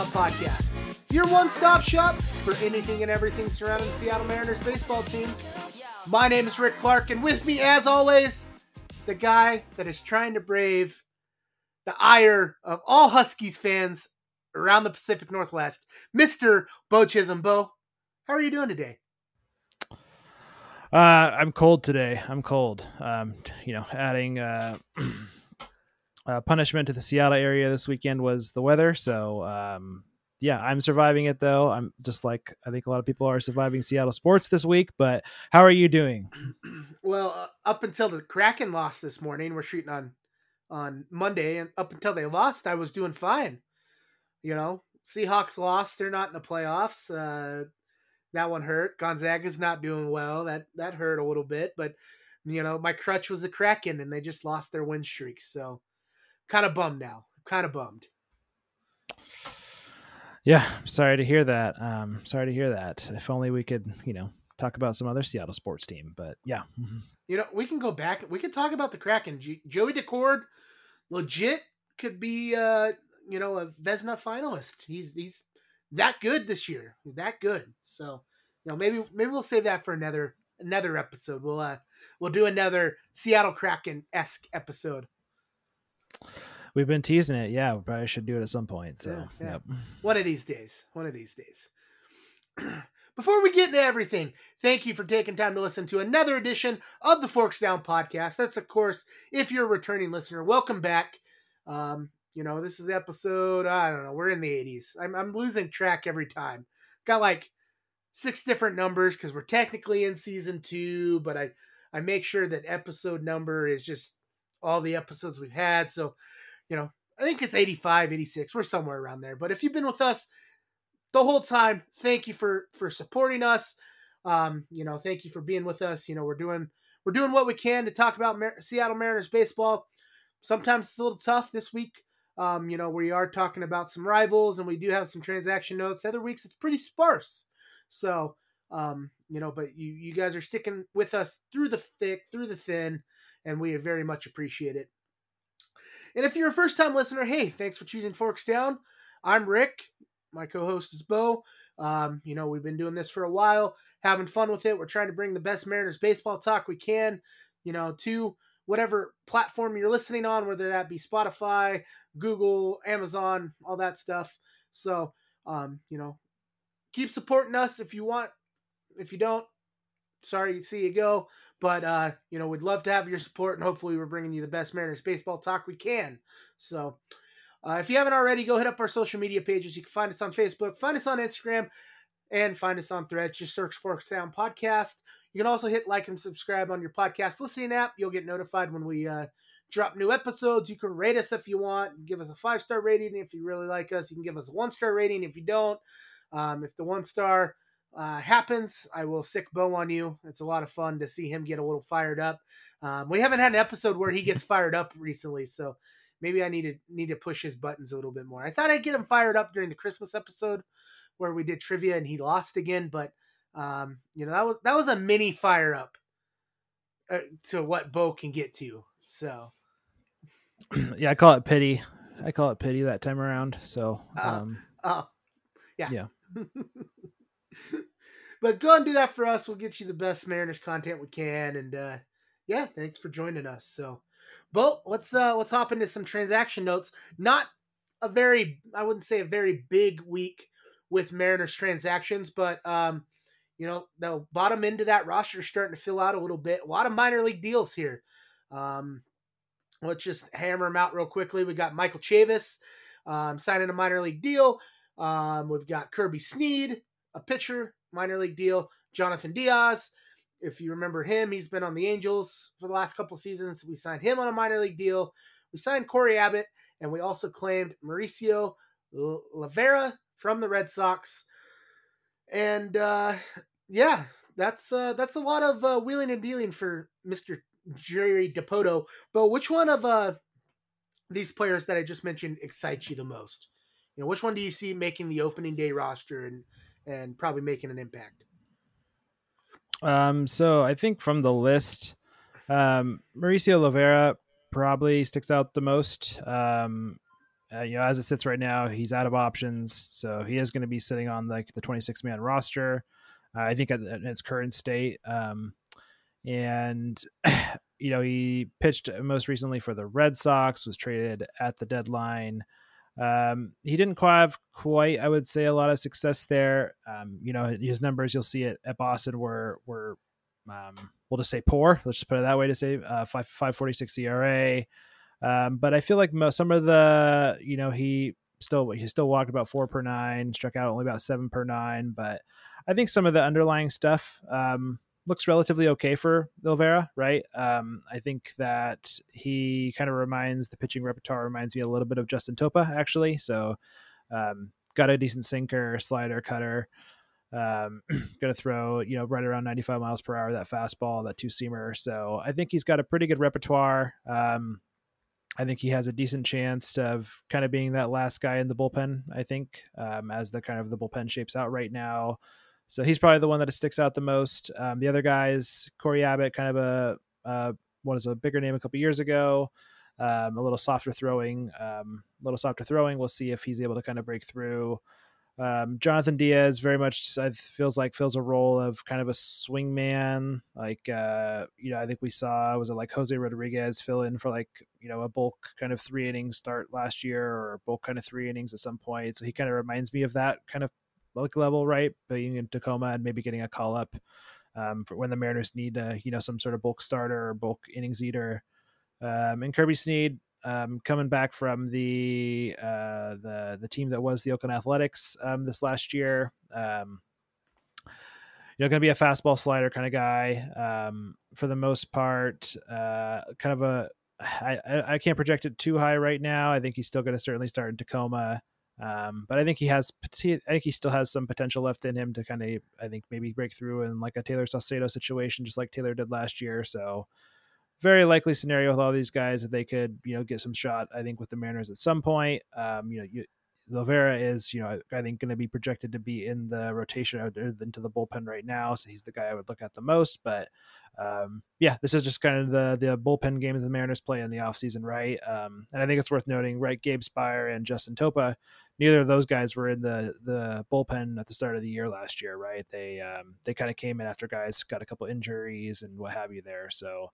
Podcast, your one stop shop for anything and everything surrounding the Seattle Mariners baseball team. My name is Rick Clark, and with me, as always, the guy that is trying to brave the ire of all Huskies fans around the Pacific Northwest, Mr. Beau Chisholm. Beau, how are you doing today? Uh, I'm cold today. I'm cold. Um, you know, adding uh, uh, punishment to the Seattle area this weekend was the weather. So, um, yeah, I'm surviving it though. I'm just like I think a lot of people are surviving Seattle sports this week. But how are you doing? Well, uh, up until the Kraken lost this morning, we're shooting on on Monday, and up until they lost, I was doing fine. You know, Seahawks lost; they're not in the playoffs. Uh, that one hurt. Gonzaga's not doing well. That that hurt a little bit, but you know, my crutch was the Kraken, and they just lost their win streak. So, kind of bummed now. Kind of bummed. Yeah, sorry to hear that. Um, sorry to hear that. If only we could, you know, talk about some other Seattle sports team. But yeah, You know, we can go back. We could talk about the Kraken. G- Joey Daccord, legit could be, uh, you know, a Vezina finalist. He's he's that good this year. That good. So, you know, maybe maybe we'll save that for another another episode. We'll uh we'll do another Seattle Kraken esque episode. We've been teasing it. Yeah, we probably should do it at some point. So, Yeah, yeah. yep. One of these days. One of these days. Before we get into everything, thank you for taking time to listen to another edition of the Forks Down podcast. That's, of course, if you're a returning listener, welcome back. Um, you know, this is episode, I don't know, we're in the 80s. I'm, I'm losing track every time. Got like six different numbers because we're technically in season two, but I, I make sure that episode number is just all the episodes we've had. So, you know, I think it's 85, 86. We're somewhere around there. But if you've been with us the whole time, thank you for for supporting us. Um, you know, thank you for being with us. You know, we're doing we're doing what we can to talk about Mar- Seattle Mariners baseball. Sometimes it's a little tough this week. Um, you know, we are talking about some rivals and we do have some transaction notes. Other weeks it's pretty sparse. So, um, you know, but you you guys are sticking with us through the thick, through the thin, and we very much appreciate it. And if you're a first time listener, hey, thanks for choosing Forks Down. I'm Rick. My co host is Beau. Um, you know, we've been doing this for a while, having fun with it. We're trying to bring the best Mariners baseball talk we can, you know, to whatever platform you're listening on, whether that be Spotify, Google, Amazon, all that stuff. So, um, you know, keep supporting us if you want. If you don't, sorry see you go. But uh, you know, we'd love to have your support, and hopefully, we're bringing you the best Mariners baseball talk we can. So, uh, if you haven't already, go hit up our social media pages. You can find us on Facebook, find us on Instagram, and find us on Threads. Just search for Sound Podcast. You can also hit like and subscribe on your podcast listening app. You'll get notified when we uh, drop new episodes. You can rate us if you want. Give us a five star rating if you really like us. You can give us a one star rating if you don't. Um, if the one star uh, happens, I will sick Beau on you. It's a lot of fun to see him get a little fired up. Um, we haven't had an episode where he gets fired up recently, so maybe I need to need to push his buttons a little bit more. I thought I'd get him fired up during the Christmas episode where we did trivia and he lost again, but um, you know that was that was a mini fire up uh, to what Beau can get to. So yeah, I call it pity. I call it pity that time around. So, Uh, um, uh, yeah, Yeah. but go and do that for us. We'll get you the best Mariners content we can, and uh, yeah, thanks for joining us. So, Beau, let's uh, let's hop into some transaction notes. Not a very, I wouldn't say a very big week with Mariners transactions, but um, you know, the bottom end of that roster is starting to fill out a little bit. A lot of minor league deals here. Um, let's just hammer them out real quickly. We got Michael Chavis um, signing a minor league deal. Um, we've got Kirby Snead, a pitcher, minor league deal. Jonathan Diaz, if you remember him, he's been on the Angels for the last couple seasons. We signed him on a minor league deal. We signed Cory Abbott, and we also claimed Mauricio Llovera from the Red Sox. And uh, yeah, that's uh, that's a lot of uh, wheeling and dealing for Mister Jerry Dipoto. But which one of uh, these players that I just mentioned excites you the most? You know, which one do you see making the opening day roster and and probably making an impact? Um, so I think from the list, um, Mauricio Llovera probably sticks out the most. Um, uh, you know, as it sits right now, he's out of options, so he is going to be sitting on like the 26 man roster. Uh, I think at, at, its current state, um, and you know, he pitched most recently for the Red Sox, was traded at the deadline. Um, he didn't quite have quite, I would say, a lot of success there. Um, you know, his numbers you'll see it at Boston were were um, we'll just say poor. Let's just put it that way to say uh, five five forty six ERA. Um, but I feel like some of the you know he still he still walked about four per nine, struck out only about seven per nine. But I think some of the underlying stuff um, looks relatively okay for Llovera, right? Um, I think that he kind of reminds the pitching repertoire reminds me a little bit of Justin Topa, actually. So, um, got a decent sinker, slider, cutter. Um, going to throw, you know, right around 95 miles per hour, that fastball, that two seamer. So I think he's got a pretty good repertoire. Um, I think he has a decent chance of kind of being that last guy in the bullpen. I think um, as the kind of the bullpen shapes out right now. So he's probably the one that sticks out the most. Um, the other guys, Cory Abbott, kind of a uh, what is a bigger name a couple years ago, um, a little softer throwing, um, a little softer throwing. We'll see if he's able to kind of break through. Um, Jonathan Diaz very much feels like fills a role of kind of a swing man. Like uh, you know, I think we saw was it like Jose Rodriguez fill in for like you know a bulk kind of three innings start last year or bulk kind of three innings at some point. So he kind of reminds me of that kind of like level, right? Being in Tacoma and maybe getting a call up um, for when the Mariners need a, you know some sort of bulk starter or bulk innings eater. Um, and Kirby Snead um, coming back from the uh, the the team that was the Oakland Athletics um, this last year. Um, you know, going to be a fastball slider kind of guy um, for the most part. Uh, kind of a I, I can't project it too high right now. I think he's still going to certainly start in Tacoma. Um, but I think he has, I think he still has some potential left in him to kind of, I think maybe break through in like a Tayler Saucedo situation, just like Tayler did last year. So very likely scenario with all these guys that they could, you know, get some shot. I think with the Mariners at some point. Um, you know, you, Llovera is, you know, I think going to be projected to be in the rotation into the bullpen right now, so he's the guy I would look at the most. But um, yeah, this is just kind of the the bullpen game that the Mariners play in the offseason, right? Um, and I think it's worth noting, right? Gabe Speier and Justin Topa, neither of those guys were in the the bullpen at the start of the year last year, right? They um, they kind of came in after guys got a couple injuries and what have you there. So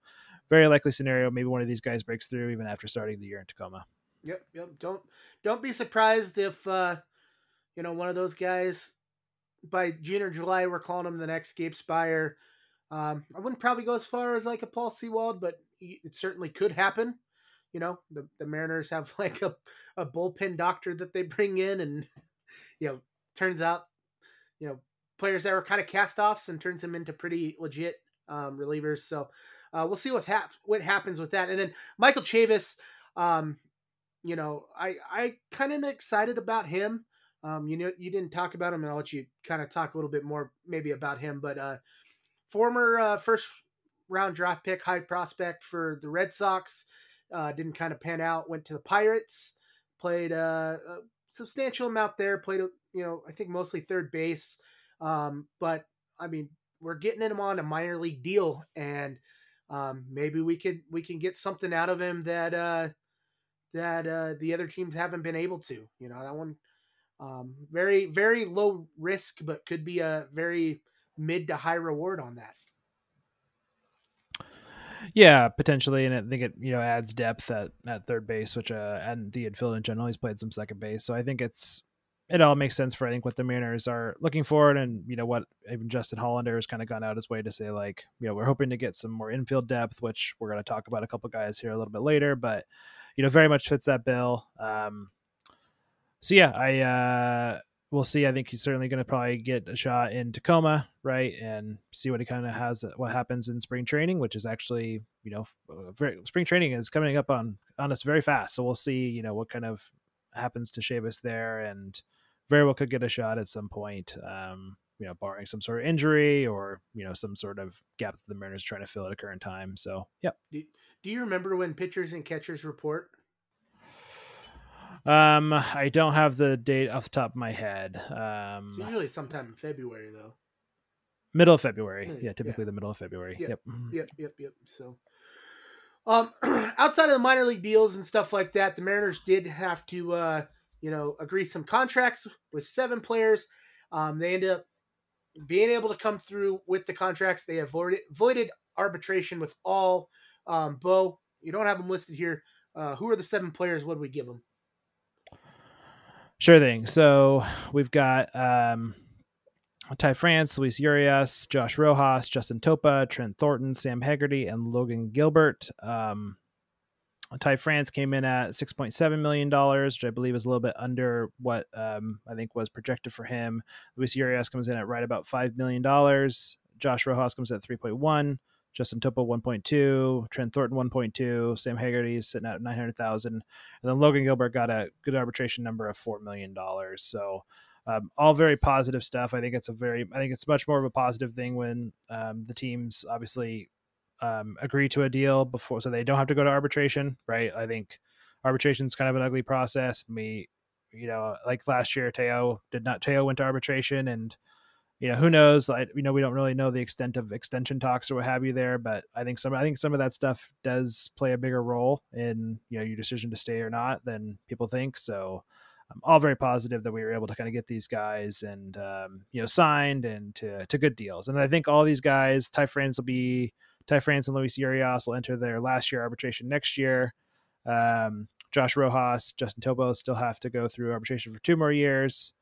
very likely scenario, maybe one of these guys breaks through even after starting the year in Tacoma. Yep, yep. Don't don't be surprised if uh, you know one of those guys by June or July we're calling him the next Gabe Speier um, I wouldn't probably go as far as like a Paul Sewald, but it certainly could happen. You know, the, the Mariners have like a, a bullpen doctor that they bring in, and you know, turns out, you know, players that were kind of cast offs and turns them into pretty legit um, relievers. So uh, we'll see what hap- what happens with that. And then Michael Chavis, um, you know, I I kind of excited about him. Um, you know, you didn't talk about him, and I'll let you kind of talk a little bit more maybe about him, but uh, former uh, first round draft pick, high prospect for the Red Sox. Uh, didn't kind of pan out. Went to the Pirates. Played uh, a substantial amount there. Played, you know, I think mostly third base. Um, but I mean, we're getting him on a minor league deal, and um, maybe we could we can get something out of him that uh, that uh, the other teams haven't been able to. You know, that one um, very very low risk, but could be a very mid to high reward on that. Yeah, potentially, and I think it you know adds depth at, at third base, which uh and the infield in general. He's played some second base, so I think it's it all makes sense for I think what the Mariners are looking for, and you know what even Justin Hollander has kind of gone out his way to say like you know we're hoping to get some more infield depth, which we're going to talk about a couple guys here a little bit later, but you know very much fits that bill. Um, so yeah, I uh, we'll see. I think he's certainly going to probably get a shot in Tacoma, right, and see what he kind of has, what happens in spring training, which is actually, you know, uh, very, spring training is coming up on on us very fast. So we'll see, you know, what kind of happens to Chavis there, and very well could get a shot at some point. Um, you know, barring some sort of injury or you know some sort of gap that the Mariners trying to fill at a current time. So, yeah. Do, do you remember when pitchers and catchers report? Um, I don't have the date off the top of my head. Um, it's usually sometime in February, though. Middle of February, yeah, typically yeah. the middle of February. Yep. Yep. Mm-hmm. Yep. Yep. Yep. So, Um, outside of the minor league deals and stuff like that, the Mariners did have to, uh, you know, agree some contracts with seven players. Um, they ended up being able to come through with the contracts. They avoided voided arbitration with all. Um, Beau, you don't have them listed here. Uh, who are the seven players? What do we give them? Sure thing. So we've got um, Ty France, Luis Urias, Josh Rojas, Justin Topa, Trent Thornton, Sam Haggerty, and Logan Gilbert. Um, Ty France came in at $6.7 million, which I believe is a little bit under what um, I think was projected for him. Luis Urias comes in at right about $5 million. Josh Rojas comes at 3.1. Justin Topa 1.2, Trent Thornton 1.2, Sam Haggerty is sitting at 900,000, and then Logan Gilbert got a good arbitration number of four million dollars. So um, all very positive stuff. I think it's a very, I think it's much more of a positive thing when um, the teams obviously um, agree to a deal before, so they don't have to go to arbitration, right? I think arbitration is kind of an ugly process. We, you know, like last year, Teo did not. Teo went to arbitration, and you know, who knows? Like, you know, we don't really know the extent of extension talks or what have you there, but I think some, I think some of that stuff does play a bigger role in you know your decision to stay or not than people think. So I'm all very positive that we were able to kind of get these guys and um, you know signed and to, to good deals. And I think all these guys, Ty France will be Ty France and Luis Urias will enter their last year arbitration next year. Um, Josh Rojas, Justin Topa still have to go through arbitration for two more years.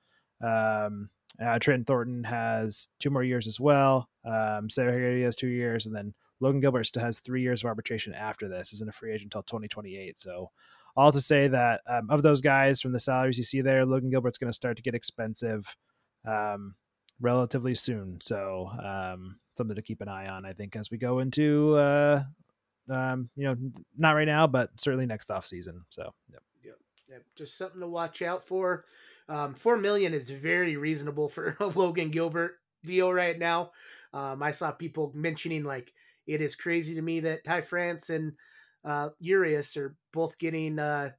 Um, uh, Trent Thornton has two more years as well. Um, Sarah has two years, and then Logan Gilbert still has three years of arbitration after this. Isn't a free agent until 2028. So all to say that um, of those guys from the salaries you see there, Logan Gilbert's going to start to get expensive um, relatively soon. So um, something to keep an eye on, I think, as we go into, uh, um, you know, not right now, but certainly next off season. So, yep. Yep. yep. Just something to watch out for. Um, Four million is very reasonable for a Logan Gilbert deal right now. Um, I saw people mentioning like it is crazy to me that Ty France and uh, Urias are both getting uh,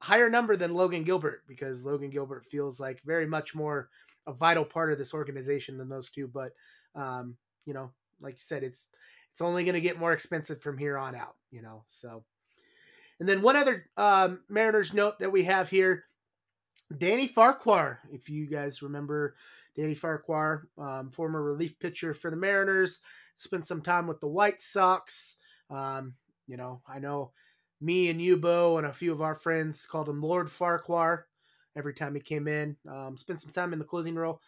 higher number than Logan Gilbert because Logan Gilbert feels like very much more a vital part of this organization than those two. But um, you know, like you said, it's it's only going to get more expensive from here on out. You know, so. And then one other um, Mariners note that we have here, Danny Farquhar. If you guys remember Danny Farquhar, um, former relief pitcher for the Mariners, spent some time with the White Sox. Um, you know, I know me and you, Beau, and a few of our friends called him Lord Farquhar every time he came in. Um, spent some time in the closing role.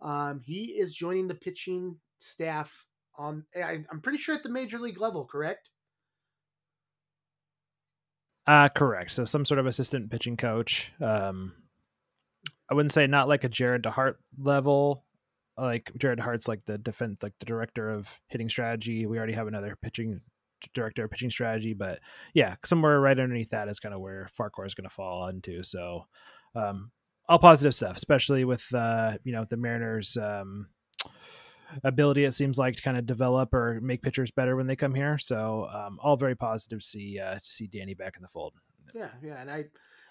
Um, he is joining the pitching staff on. I, am pretty sure at the major league level, correct? Uh, correct. So some sort of assistant pitching coach. Um, I wouldn't say not like a Jared DeHart level. Like Jared hart's like the defense, like the director of hitting strategy. We already have another pitching director of pitching strategy, but yeah, somewhere right underneath that is kind of where Farquhar is going to fall into. So, um, all positive stuff, especially with uh, you know the Mariners' um, ability. It seems like to kind of develop or make pitchers better when they come here. So, um, all very positive to see uh, to see Danny back in the fold. Yeah, yeah, and I,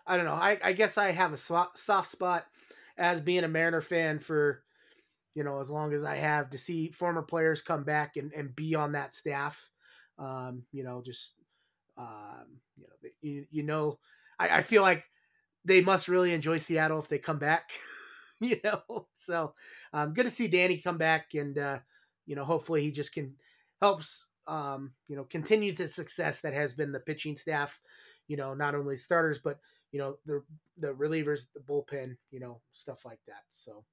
I don't know. I, I guess I have a soft spot as being a Mariner fan for you know as long as I have to see former players come back and, and be on that staff um, you know, just um, you know, you, you know, I, I feel like they must really enjoy Seattle if they come back. you know, so um, good to see Danny come back, and uh, you know, hopefully he just can helps um, you know continue the success that has been the pitching staff. You know, not only starters but you know the the relievers, the bullpen, you know, stuff like that. So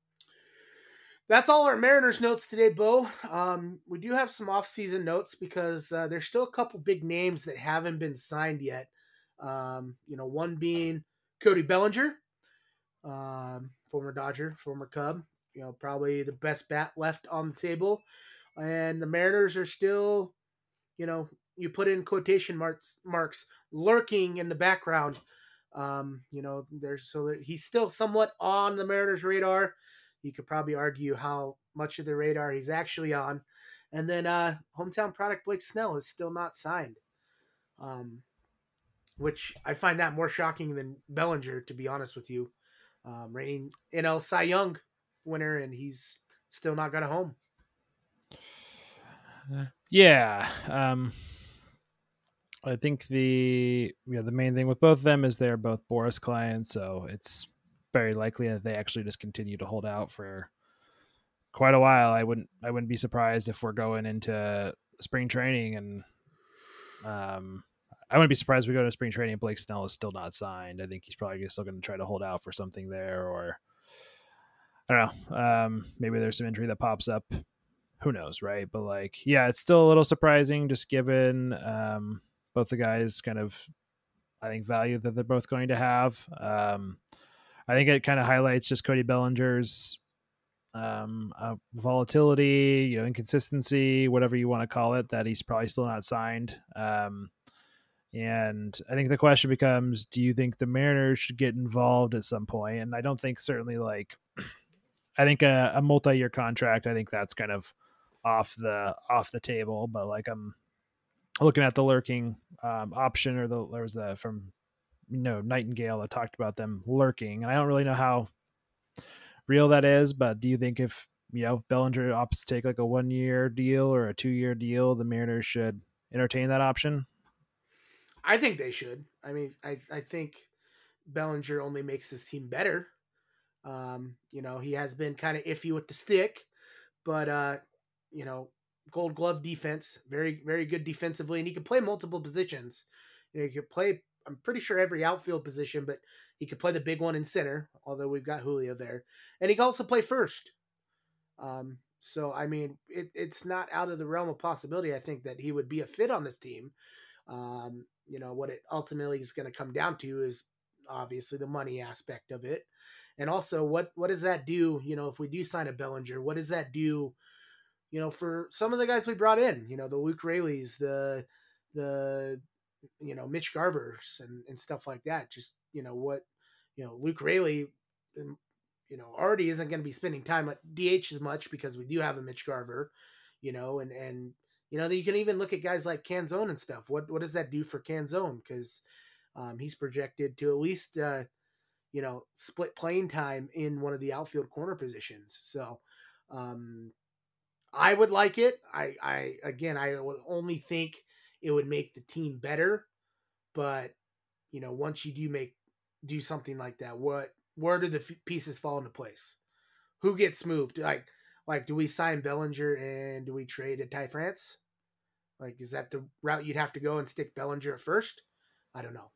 that's all our Mariners notes today, Beau. Um, we do have some off-season notes because uh, there's still a couple big names that haven't been signed yet. Um, you know, one being Cody Bellinger, um, former Dodger, former Cub. You know, probably the best bat left on the table, and the Mariners are still, you know, you put in quotation marks marks lurking in the background. Um, you know, there's so he's still somewhat on the Mariners' radar you could probably argue how much of the radar he's actually on. And then uh, hometown product Blake Snell is still not signed, um, which I find that more shocking than Bellinger, to be honest with you. Um, reigning NL Cy Young winner, and he's still not got a home. Yeah. Um, I think the know the main thing with both of them is they're both Boras clients, so it's very likely that they actually just continue to hold out for quite a while. I wouldn't I wouldn't be surprised if we're going into spring training and um I wouldn't be surprised if we go to spring training Blake Snell is still not signed. I think he's probably still going to try to hold out for something there or I don't know. Um maybe there's some injury that pops up. Who knows, right? But like yeah, it's still a little surprising just given um both the guys kind of I think value that they're both going to have. Um, I think it kind of highlights just Cody Bellinger's um, uh, volatility, you know, inconsistency, whatever you want to call it, that he's probably still not signed. Um, and I think the question becomes, do you think the Mariners should get involved at some point? And I don't think certainly like, I think a, a multi-year contract, I think that's kind of off the off the table. But like I'm looking at the lurking um, option, or the there was a from you know Nightengale that talked about them lurking, and I don't really know how real that is. But do you think if you know Bellinger opts to take like a one year deal or a two year deal, the Mariners should entertain that option? I think they should. I mean, I I think Bellinger only makes this team better. Um, you know, he has been kind of iffy with the stick, but uh, you know, Gold Glove defense, very very good defensively, and he can play multiple positions. You know, he could play. I'm pretty sure every outfield position, but he could play the big one in center. Although we've got Julio there, and he can also play first. Um, so I mean, it, it's not out of the realm of possibility. I think that he would be a fit on this team. Um, you know what it ultimately is going to come down to is obviously the money aspect of it, and also what what does that do? You know, if we do sign a Bellinger, what does that do? you know, for some of the guys we brought in, you know, the Luke Raley's, the the you know Mitch Garvers and and stuff like that. Just you know what, you know, Luke Raley, um, you know, already isn't going to be spending time at DH as much because we do have a Mitch Garver, you know, and and you know you can even look at guys like Canzone and stuff. What what does that do for Canzone? Because um, he's projected to at least uh, you know split playing time in one of the outfield corner positions. So um, I would like it. I, I again, I would only think it would make the team better. But you know, once you do make do something like that, what where do the f- pieces fall into place? Who gets moved? Like, like do we sign Bellinger and do we trade at Ty France? Like, is that the route you'd have to go and stick Bellinger at first? I don't know.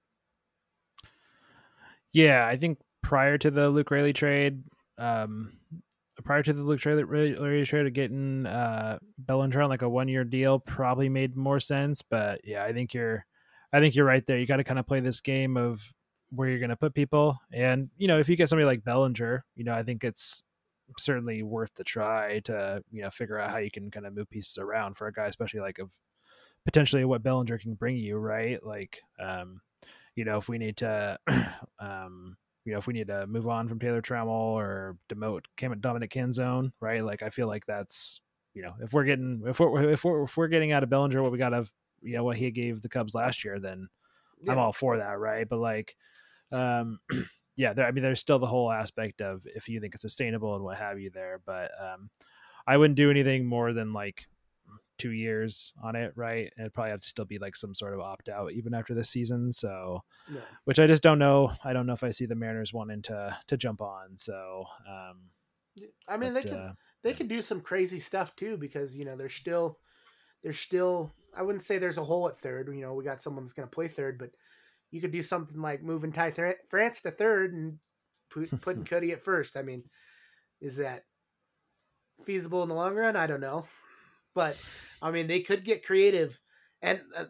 Yeah, I think prior to the Luke Raley trade, um, prior to the Luke Larry trade, getting uh, Bellinger on like a one year deal probably made more sense. But yeah, I think you're, I think you're right there. You got to kind of play this game of where you're going to put people, and you know, if you get somebody like Bellinger, you know, I think it's certainly worth the try to you know figure out how you can kind of move pieces around for a guy, especially like of potentially what Bellinger can bring you, right? Like, um, you know, if we need to, um you know, if we need to move on from Taylor Trammell or demote Dominic Canzone, right? Like, I feel like that's, you know, if we're getting, if we're, if we're, if we're getting out of Bellinger what we got of, you know, what he gave the Cubs last year, then yeah. I'm all for that, right? But like, um, yeah, there, I mean, there's still the whole aspect of if you think it's sustainable and what have you there, but um, I wouldn't do anything more than like two years on it, right? And it'd probably have to still be like some sort of opt out even after the season. So, yeah. which I just don't know. I don't know if I see the Mariners wanting to to jump on. So, um, I mean, but, they could uh, they could do some crazy stuff too because you know they're still they're still. I wouldn't say there's a hole at third. You know, we got someone that's going to play third, but you could do something like moving Ty France to third and put, putting Cody at first. I mean, is that feasible in the long run? I don't know. But I mean, they could get creative, and uh,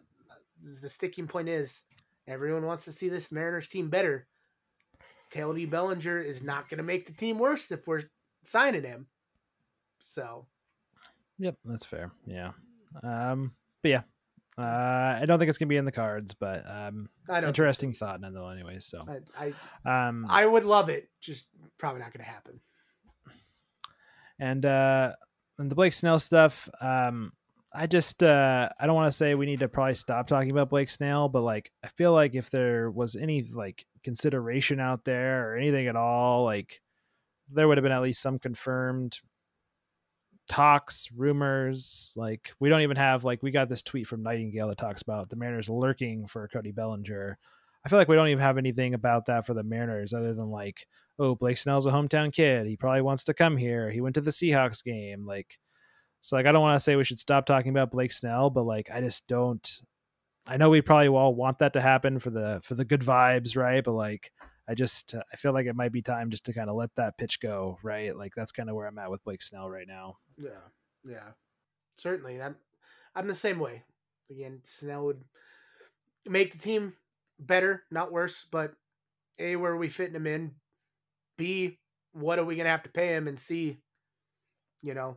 the sticking point is everyone wants to see this Mariners team better. Cody Bellinger is not going to make the team worse if we're signing him. So, yep, that's fair. Yeah, um, but yeah, uh, I don't think it's gonna be in the cards, but um, interesting so. thought nonetheless. Anyways, so I, I, um, I would love it. Just probably not gonna happen. And uh, and the Blake Snell stuff, um, I just uh, I don't want to say we need to probably stop talking about Blake Snell, but like I feel like if there was any like consideration out there or anything at all, like there would have been at least some confirmed talks, rumors. Like we don't even have like we got this tweet from Nightengale that talks about the Mariners lurking for Cody Bellinger. I feel like we don't even have anything about that for the Mariners other than like, oh, Blake Snell's a hometown kid. He probably wants to come here. He went to the Seahawks game. Like, so like I don't want to say we should stop talking about Blake Snell, but like I just don't. I know we probably all want that to happen for the for the good vibes, right? But like I just I feel like it might be time just to kind of let that pitch go, right? Like that's kind of where I'm at with Blake Snell right now. Yeah, yeah, certainly. I'm I'm the same way. Again, Snell would make the team better, not worse. But a, where are we fitting him in? B, what are we gonna have to pay him? And C, you know,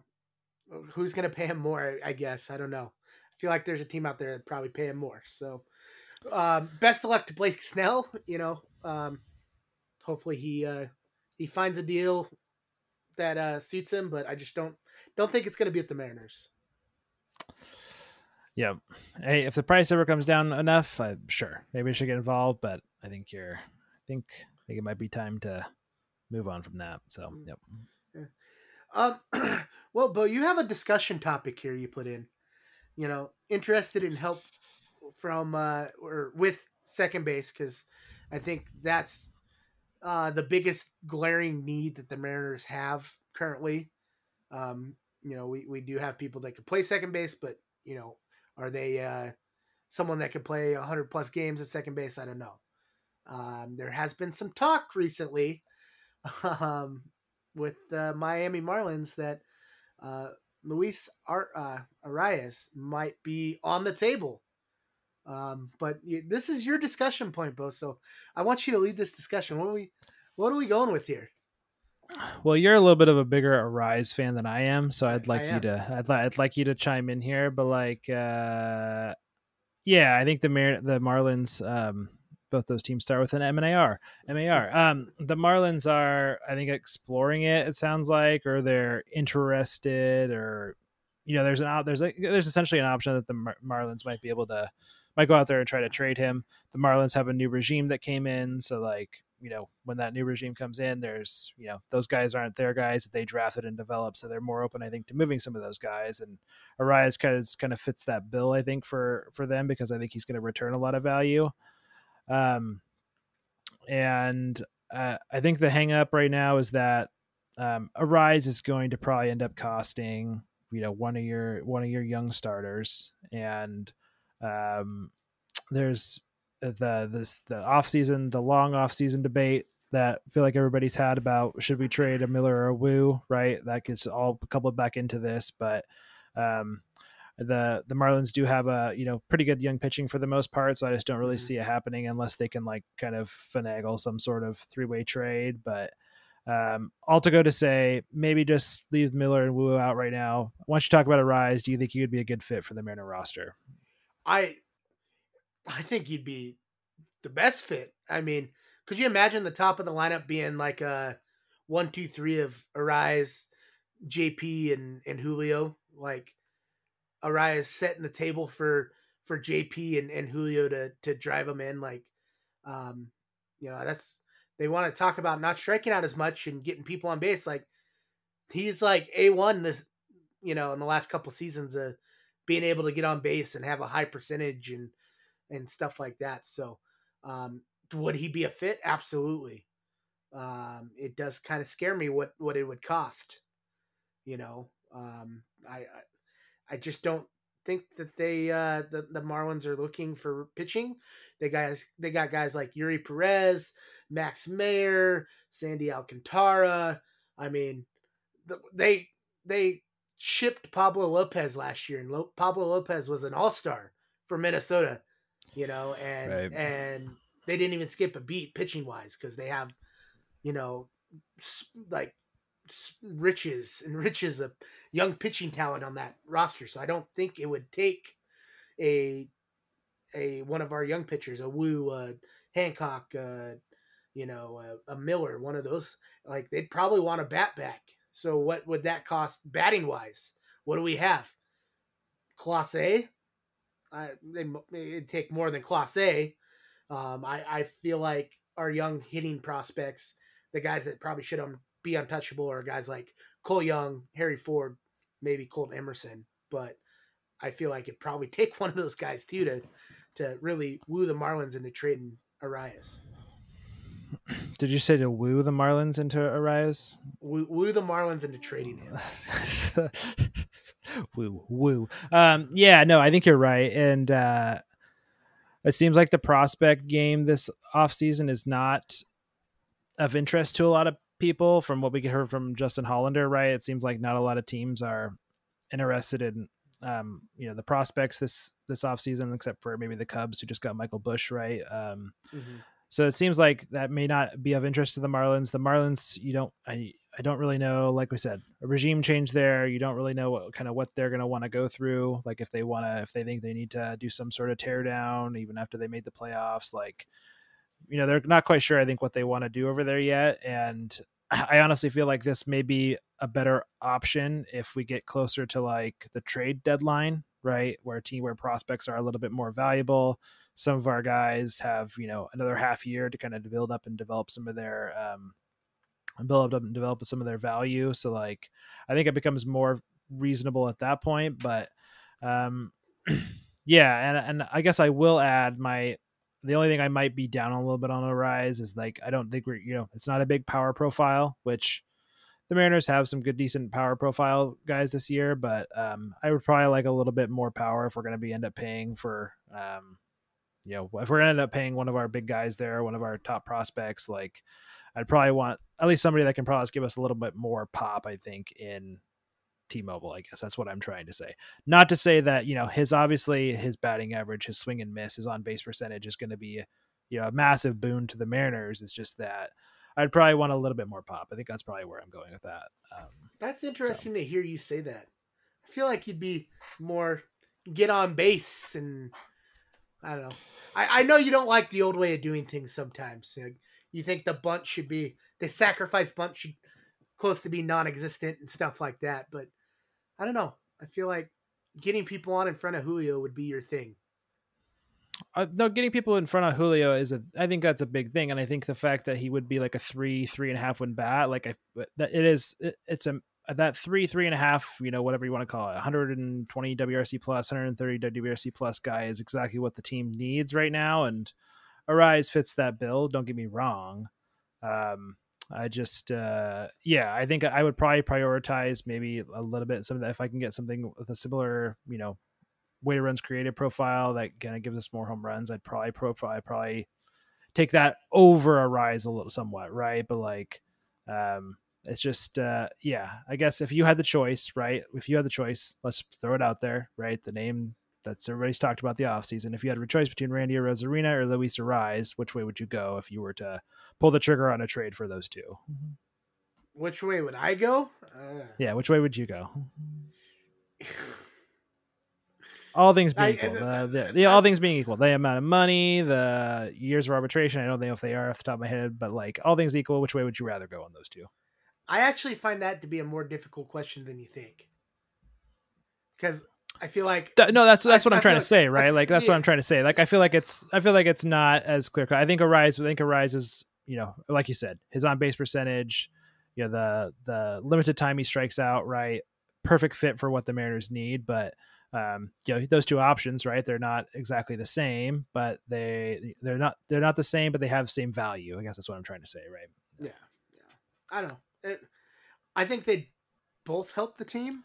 who's gonna pay him more? I guess I don't know. I feel like there's a team out there that probably pay him more. So, um, best of luck to Blake Snell. You know, um, hopefully he uh, he finds a deal that uh, suits him. But I just don't don't think it's going to be at the Mariners. Yeah. Hey, if the price ever comes down enough, I'm sure maybe I should get involved. But I think you're, I think, I think it might be time to move on from that. So, mm. yep. Yeah. Um, well, Beau, you have a discussion topic here you put in. You know, interested in help from uh, or with second base because I think that's uh, the biggest glaring need that the Mariners have currently. Um, you know, we, we do have people that can play second base, but you know, are they uh, someone that can play 100 plus games at second base? I don't know. Um, there has been some talk recently um, with the Miami Marlins that uh, Luis Ar- uh, Arraez might be on the table. Um, but this is your discussion point, Beau. So I want you to lead this discussion. What are we, what are we going with here? Well, you're a little bit of a bigger Arraez fan than I am, so I'd like you to I'd, I'd like you to chime in here. But like, uh, yeah, I think the Mar- the Marlins, um, both those teams start with an M and A R. M A R. Um, the Marlins are, I think, exploring it. It sounds like, or they're interested, or you know, there's an op- there's a, there's essentially an option that the Mar- Marlins might be able to might go out there and try to trade him. The Marlins have a new regime that came in, so like you know when that new regime comes in there's you know those guys aren't their guys that they drafted and developed so they're more open i think to moving some of those guys and Arraez kind of kind of fits that bill i think for for them because i think he's going to return a lot of value. Um and uh, i think the hang up right now is that um Arraez is going to probably end up costing you know one of your one of your young starters and um there's the this the off season, the long off season debate that I feel like everybody's had about should we trade a Miller or a Woo, right? That gets all coupled back into this, but um, the the Marlins do have a you know pretty good young pitching for the most part, so I just don't really mm-hmm. see it happening unless they can like kind of finagle some sort of three way trade. But um, all to go to say, maybe just leave Miller and Woo out right now. Once you talk about Arraez, do you think he would be a good fit for the Mariner roster? I I think you'd be the best fit. I mean, could you imagine the top of the lineup being like a one, two, three of Arraez, JP, and and Julio? Like Arraez setting the table for for JP and, and Julio to to drive them in. Like, um, you know, that's they want to talk about not striking out as much and getting people on base. Like, he's like a one this, you know, in the last couple seasons of being able to get on base and have a high percentage and and stuff like that. So, um, would he be a fit? Absolutely. Um, it does kind of scare me what what it would cost. You know, um, I, I, I just don't think that they uh, the the Marlins are looking for pitching. They guys they got guys like Eury Perez, Max Meyer, Sandy Alcantara. I mean, the, they they shipped Pablo Lopez last year, and Lo- Pablo Lopez was an all star for Minnesota you know, and right. and they didn't even skip a beat pitching wise because they have, you know, like riches and riches of young pitching talent on that roster. So I don't think it would take a a one of our young pitchers, a Woo, a Hancock, uh, you know, a, a, Miller, one of those. Like they'd probably want a bat back. So what would that cost batting wise? What do we have? Clase, I, they, it'd take more than Clase. Um, I, I feel like our young hitting prospects, the guys that probably should be untouchable, are guys like Cole Young, Harry Ford, maybe Colt Emerson, but I feel like it'd probably take one of those guys too to to really woo the Marlins into trading Arias. Did you say to woo the Marlins into Arias? Woo, woo the Marlins into trading him. woo, woo. Um, yeah, no, I think you're right, and uh, it seems like the prospect game this offseason is not of interest to a lot of people. From what we heard from Justin Hollander, right? It seems like not a lot of teams are interested in um, you know the prospects this this offseason, except for maybe the Cubs who just got Michael Busch, right? Um, mm-hmm. So it seems like that may not be of interest to the Marlins. The Marlins, you don't, I, I don't really know. Like we said, a regime change there. You don't really know what kind of what they're going to want to go through. Like if they want to, if they think they need to do some sort of tear down, even after they made the playoffs. Like, you know, they're not quite sure. I think what they want to do over there yet. And I honestly feel like this may be a better option if we get closer to like the trade deadline, right? Where team where prospects are a little bit more valuable some of our guys have you know another half year to kind of build up and develop some of their um, build up and develop some of their value. So like I think it becomes more reasonable at that point. But um, yeah, and and I guess I will add my the only thing I might be down a little bit on Arraez is like I don't think we're you know it's not a big power profile, which the Mariners have some good decent power profile guys this year, but um, I would probably like a little bit more power if we're going to be end up paying for um, you know, if we're gonna end up paying one of our big guys there, one of our top prospects, like I'd probably want at least somebody that can probably give us a little bit more pop, I think, in T-Mobile. I guess that's what I'm trying to say. Not to say that you know his obviously his batting average, his swing and miss, his on base percentage is going to be you know a massive boon to the Mariners. It's just that I'd probably want a little bit more pop. I think that's probably where I'm going with that. Um, that's interesting so. to hear you say that. I feel like you'd be more get on base and I don't know. I, I know you don't like the old way of doing things sometimes. You, know, you think the bunt should be the sacrifice bunt should close to be non-existent and stuff like that. But I don't know. I feel like getting people on in front of Julio would be your thing. Uh, no, getting people in front of Julio is a. I think that's a big thing, and I think the fact that he would be like a three, three and a half win bat, like I, that it is. It, it's a that three, three and a half, you know, whatever you want to call it, 120 WRC plus, 130 WRC plus guy is exactly what the team needs right now. And Arraez fits that bill. Don't get me wrong. Um, I just, uh, yeah, I think I would probably prioritize maybe a little bit some of that if I can get something with a similar, you know, way to runs creative profile that kind of gives us more home runs. I'd probably profile, probably take that over Arraez a little somewhat, right? But like, um, it's just uh yeah i guess if you had the choice right if you had the choice let's throw it out there right the name that's everybody's talked about the offseason if you had a choice between randy arozarena or luis Arraez, which way would you go if you were to pull the trigger on a trade for those 2 mm-hmm. which way would i go uh... yeah which way would you go all things being I, equal, the, the, the, all things being equal, the amount of money, the years of arbitration. I don't know if they are off the top of my head, but like all things equal, which way would you rather go on those two? I actually find that to be a more difficult question than you think. Because I feel like no, that's that's I, what I'm trying to say, right? like that's yeah. what I'm trying to say. Like I feel like it's I feel like it's not as clear cut. I think Arraez, I think Arraez is you know like you said, his on base percentage, you know the the limited time he strikes out, right? Perfect fit for what the Mariners need, but um, you know those two options, right? They're not exactly the same, but they they're not they're not the same, but they have the same value. I guess that's what I'm trying to say, right? Yeah, yeah. I don't know it, I think they both help the team.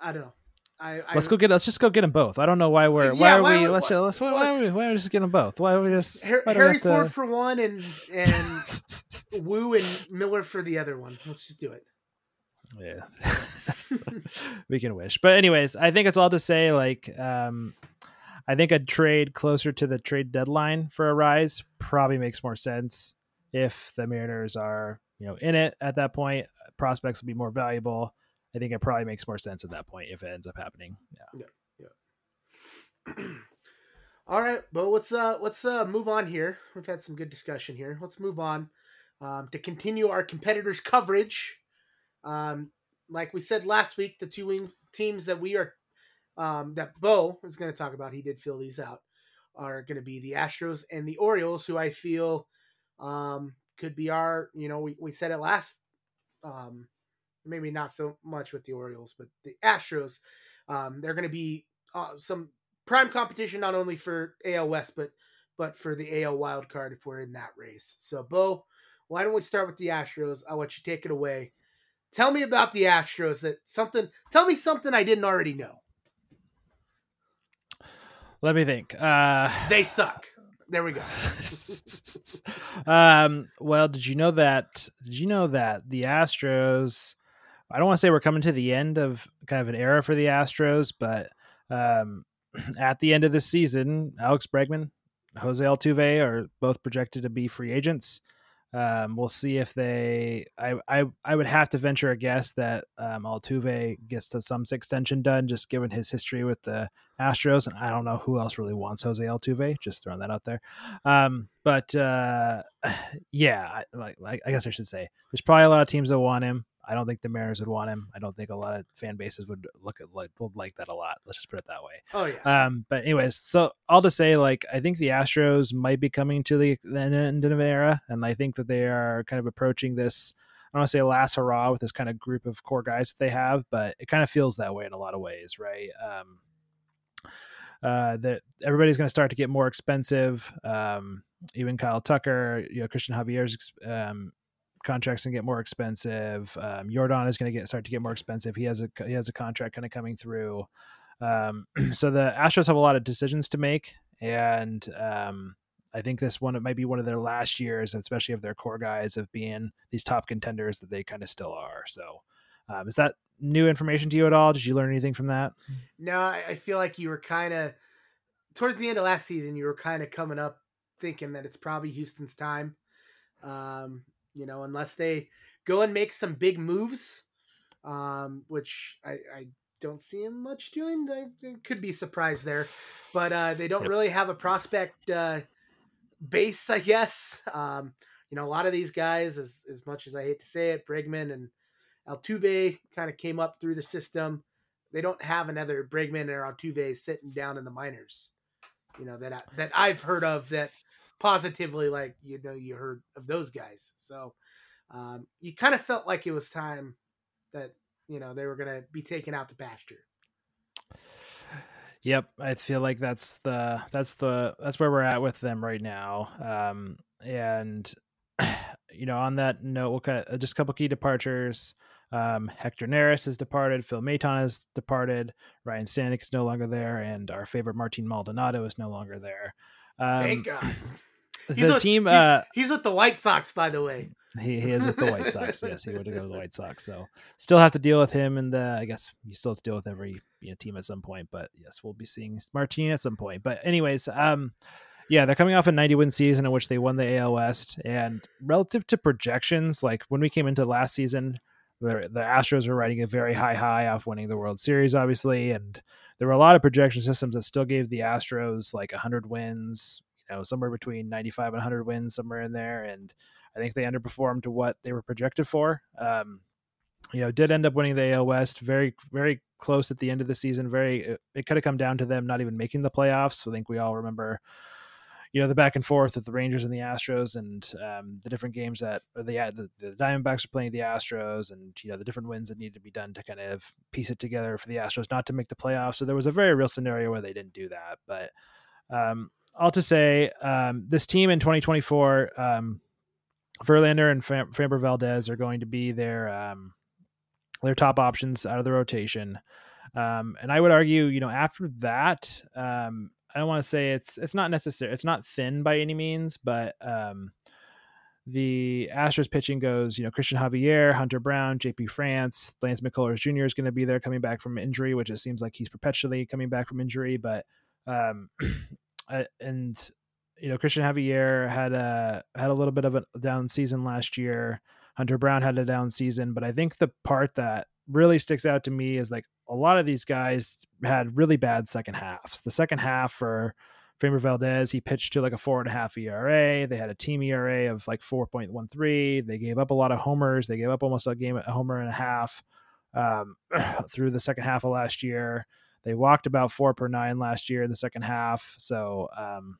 I don't know. I, I, let's go get. Let's just go get them both. I don't know why we're. Yeah, why are why, we? let's. let's. Why, why, are we? Why are we just getting them both? Why are we just? Harry Ford to... for one, and and Woo and Miller for the other one. Let's just do it. Yeah, we can wish. But anyways, I think it's all to say. Like, um, I think a trade closer to the trade deadline for Arraez probably makes more sense if the Mariners are you know in it at that point. Prospects will be more valuable. I think it probably makes more sense at that point if it ends up happening. Yeah. Yeah. yeah. All right, but let's uh let's uh move on here. We've had some good discussion here. Let's move on um, to continue our competitors' coverage. Um, like we said last week, the two teams that we are um, that Beau is going to talk about, he did fill these out, are going to be the Astros and the Orioles, who I feel um, could be our, you know, we, we said it last um, maybe not so much with the Orioles, but the Astros. Um, they're going to be uh, some prime competition not only for AL West, but but for the AL wild card if we're in that race. So, Beau, why don't we start with the Astros? I'll let you take it away. Tell me about the Astros. That something. Tell me something I didn't already know. Let me think. Uh, they suck. There we go. um, well, did you know that? Did you know that the Astros? I don't want to say we're coming to the end of kind of an era for the Astros, but um, at the end of this season, Alex Bregman, Jose Altuve are both projected to be free agents. Um, we'll see if they. I, I I would have to venture a guess that um, Altuve gets to some extension done, just given his history with the Astros, and I don't know who else really wants Jose Altuve. Just throwing that out there. Um, but uh, yeah, like, like I guess I should say, there's probably a lot of teams that want him. I don't think the Mariners would want him. I don't think a lot of fan bases would look at like would like that a lot. Let's just put it that way. Oh yeah. Um, but anyways, so I'll just say like I think the Astros might be coming to the, the end of an era, and I think that they are kind of approaching this. I don't want to say last hurrah with this kind of group of core guys that they have, but it kind of feels that way in a lot of ways, right? Um, uh, that everybody's going to start to get more expensive. Um, even Kyle Tucker, you know, Cristian Javier's um, contracts to get more expensive. Um, Yordan is going to get start to get more expensive. He has a he has a contract kind of coming through. Um, so the Astros have a lot of decisions to make, and um, I think this one it might be one of their last years, especially of their core guys of being these top contenders that they kind of still are. So, um, is that new information to you at all? Did you learn anything from that? No, I feel like you were kind of towards the end of last season. You were kind of coming up thinking that it's probably Houston's time. Um, you know, unless they go and make some big moves, um, which I, I don't see him much doing. I could be surprised there, but uh, they don't really have a prospect uh, base, I guess. Um, you know, a lot of these guys, as as much as I hate to say it, Bregman and Altuve kind of came up through the system. They don't have another Bregman or Altuve sitting down in the minors. You know that I, that I've heard of that positively like you know you heard of those guys so um, you kind of felt like it was time that you know they were going to be taken out to pasture yep i feel like that's the that's the that's where we're at with them right now um, and you know on that note we'll kind of just a couple key departures um, Hector Neris has departed. Phil Maton has departed. Ryan Stanek is no longer there, and our favorite Martin Maldonado is no longer there. Um, Thank God. He's the with, team. He's, uh, he's, with the White Sox, by the way. He, he is with the White Sox. yes, he would go to the White Sox. So still have to deal with him, and I guess you still have to deal with every you know, team at some point. But yes, we'll be seeing Martin at some point. But anyways, um, yeah, they're coming off a 90 win season in which they won the AL West, and relative to projections, like when we came into last season, the, the Astros were riding a very high high off winning the World Series, obviously, and there were a lot of projection systems that still gave the Astros like 100 wins, know, somewhere between 95 and 100 wins, somewhere in there. And I think they underperformed to what they were projected for. Um, you know, did end up winning the AL West very, very close at the end of the season. Very, it, it could have come down to them not even making the playoffs. I think we all remember, you know, the back and forth with the Rangers and the Astros, and um, the different games that the, the the Diamondbacks are playing the Astros, and you know the different wins that needed to be done to kind of piece it together for the Astros not to make the playoffs. So there was a very real scenario where they didn't do that, but um, all to say, um, this team in 2024, um, Verlander and Fam- Framber Valdez are going to be their um, their top options out of the rotation. Um, and I would argue, you know, after that, um, I don't want to say it's it's not necessary, it's not thin by any means, but um, the Astros pitching goes, you know, Cristian Javier, Hunter Brown, JP France, Lance McCullers Jr. is going to be there coming back from injury, which it seems like he's perpetually coming back from injury, but um, uh, and you know Cristian Javier had a had a little bit of a down season last year. Hunter Brown had a down season, but I think the part that really sticks out to me is like a lot of these guys had really bad second halves. The second half for Framber Valdez, he pitched to like a four and a half ERA. They had a team ERA of like 4.13. They gave up a lot of homers. They gave up almost a game, a homer and a half um, through the second half of last year. They walked about four per nine last year in the second half. So um,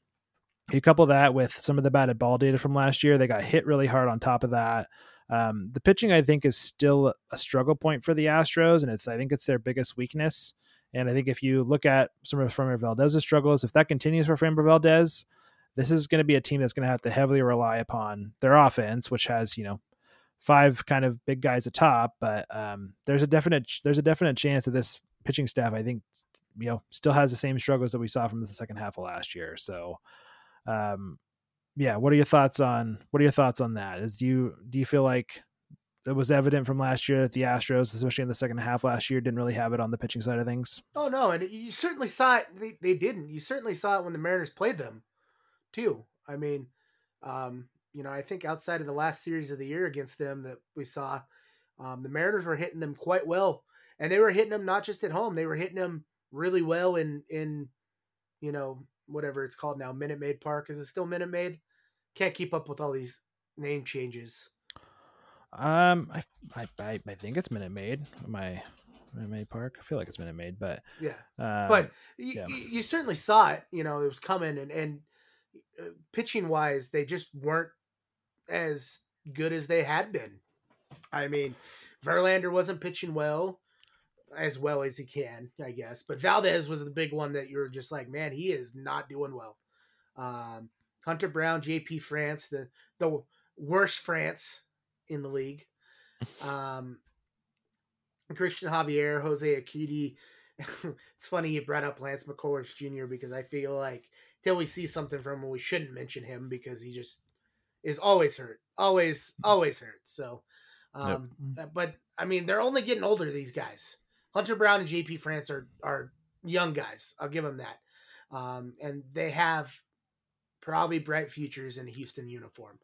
you couple that with some of the batted ball data from last year, they got hit really hard on top of that. Um, the pitching, I think, is still a struggle point for the Astros, and it's I think it's their biggest weakness. And I think if you look at some of Framber Valdez's struggles, if that continues for Framber Valdez, this is going to be a team that's going to have to heavily rely upon their offense, which has you know five kind of big guys atop. But um, there's a definite there's a definite chance that this pitching staff, I think, you know, still has the same struggles that we saw from the second half of last year. So, um, yeah, what are your thoughts on what are your thoughts on that? Is do you do you feel like it was evident from last year that the Astros, especially in the second half last year, didn't really have it on the pitching side of things? Oh no, and you certainly saw it. They, they didn't. You certainly saw it when the Mariners played them, too. I mean, um, you know, I think outside of the last series of the year against them that we saw, um, the Mariners were hitting them quite well, and they were hitting them not just at home; they were hitting them really well in in, you know, whatever it's called now, Minute Maid Park. Is it still Minute Maid? Can't keep up with all these name changes. Um, I I I, I think it's Minute Maid. My Minute Maid Park. I feel like it's Minute Maid, but yeah. Um, but yeah. you, you certainly saw it. You know, it was coming, and and uh, pitching wise, they just weren't as good as they had been. I mean, Verlander wasn't pitching well, as well as he can, I guess. But Valdez was the big one that you're just like, man, he is not doing well. Um, Hunter Brown, J.P. France, the the worst France in the league. Um, Cristian Javier, Jose Urquidy. it's funny you brought up Lance McCullers Jr. because I feel like till we see something from him, we shouldn't mention him because he just is always hurt, always, always hurt. So, um, yep. but I mean, they're only getting older. These guys, Hunter Brown and JP France are are young guys. I'll give them that, um, and they have probably bright futures in a Houston uniform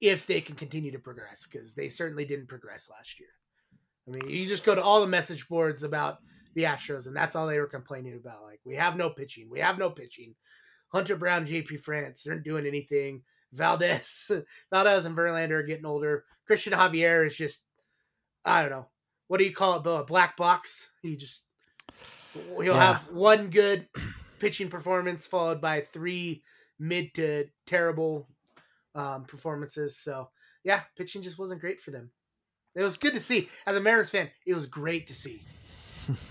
if they can continue to progress because they certainly didn't progress last year. I mean, you just go to all the message boards about the Astros, and that's all they were complaining about. Like, we have no pitching. We have no pitching. Hunter Brown, JP France aren't doing anything. Valdez, Valdez and Verlander are getting older. Cristian Javier is just, I don't know, what do you call it, Bill? A black box. He just he'll yeah. have one good pitching performance followed by three mid to terrible um, performances. So yeah, pitching just wasn't great for them. It was good to see. As a Mariners fan, it was great to see.